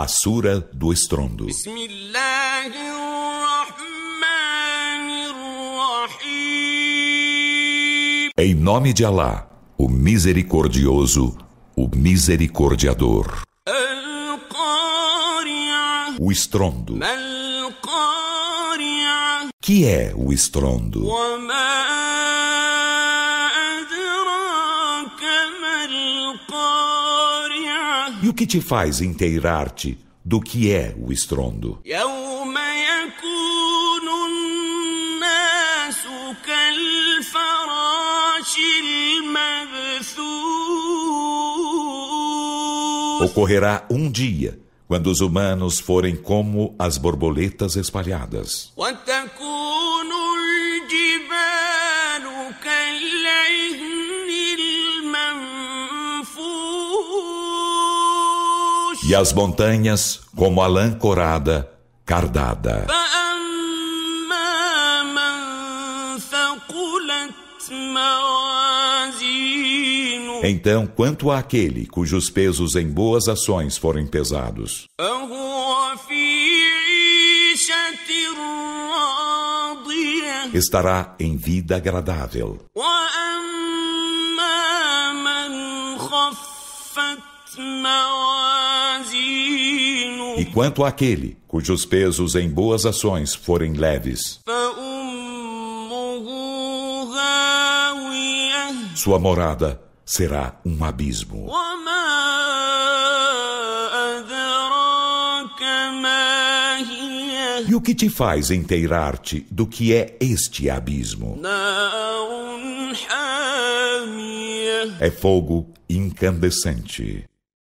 A Sura do Estrondo. Em nome de Alá, o Misericordioso, o Misericordiador. O estrondo. Que é o estrondo? O o que te faz inteirar-te do que é o estrondo? Ocorrerá um dia quando os humanos forem como as borboletas espalhadas. E as montanhas como a lã corada, cardada. فأما من ثقلت موازينه Então, quanto àquele cujos pesos em boas ações forem pesados, فهو في عيشة راضية estará em vida agradável. وأما من خفت موازينه E quanto àquele cujos pesos em boas ações forem leves, sua morada será um abismo. E o que te faz inteirar-te do que é este abismo? É fogo incandescente.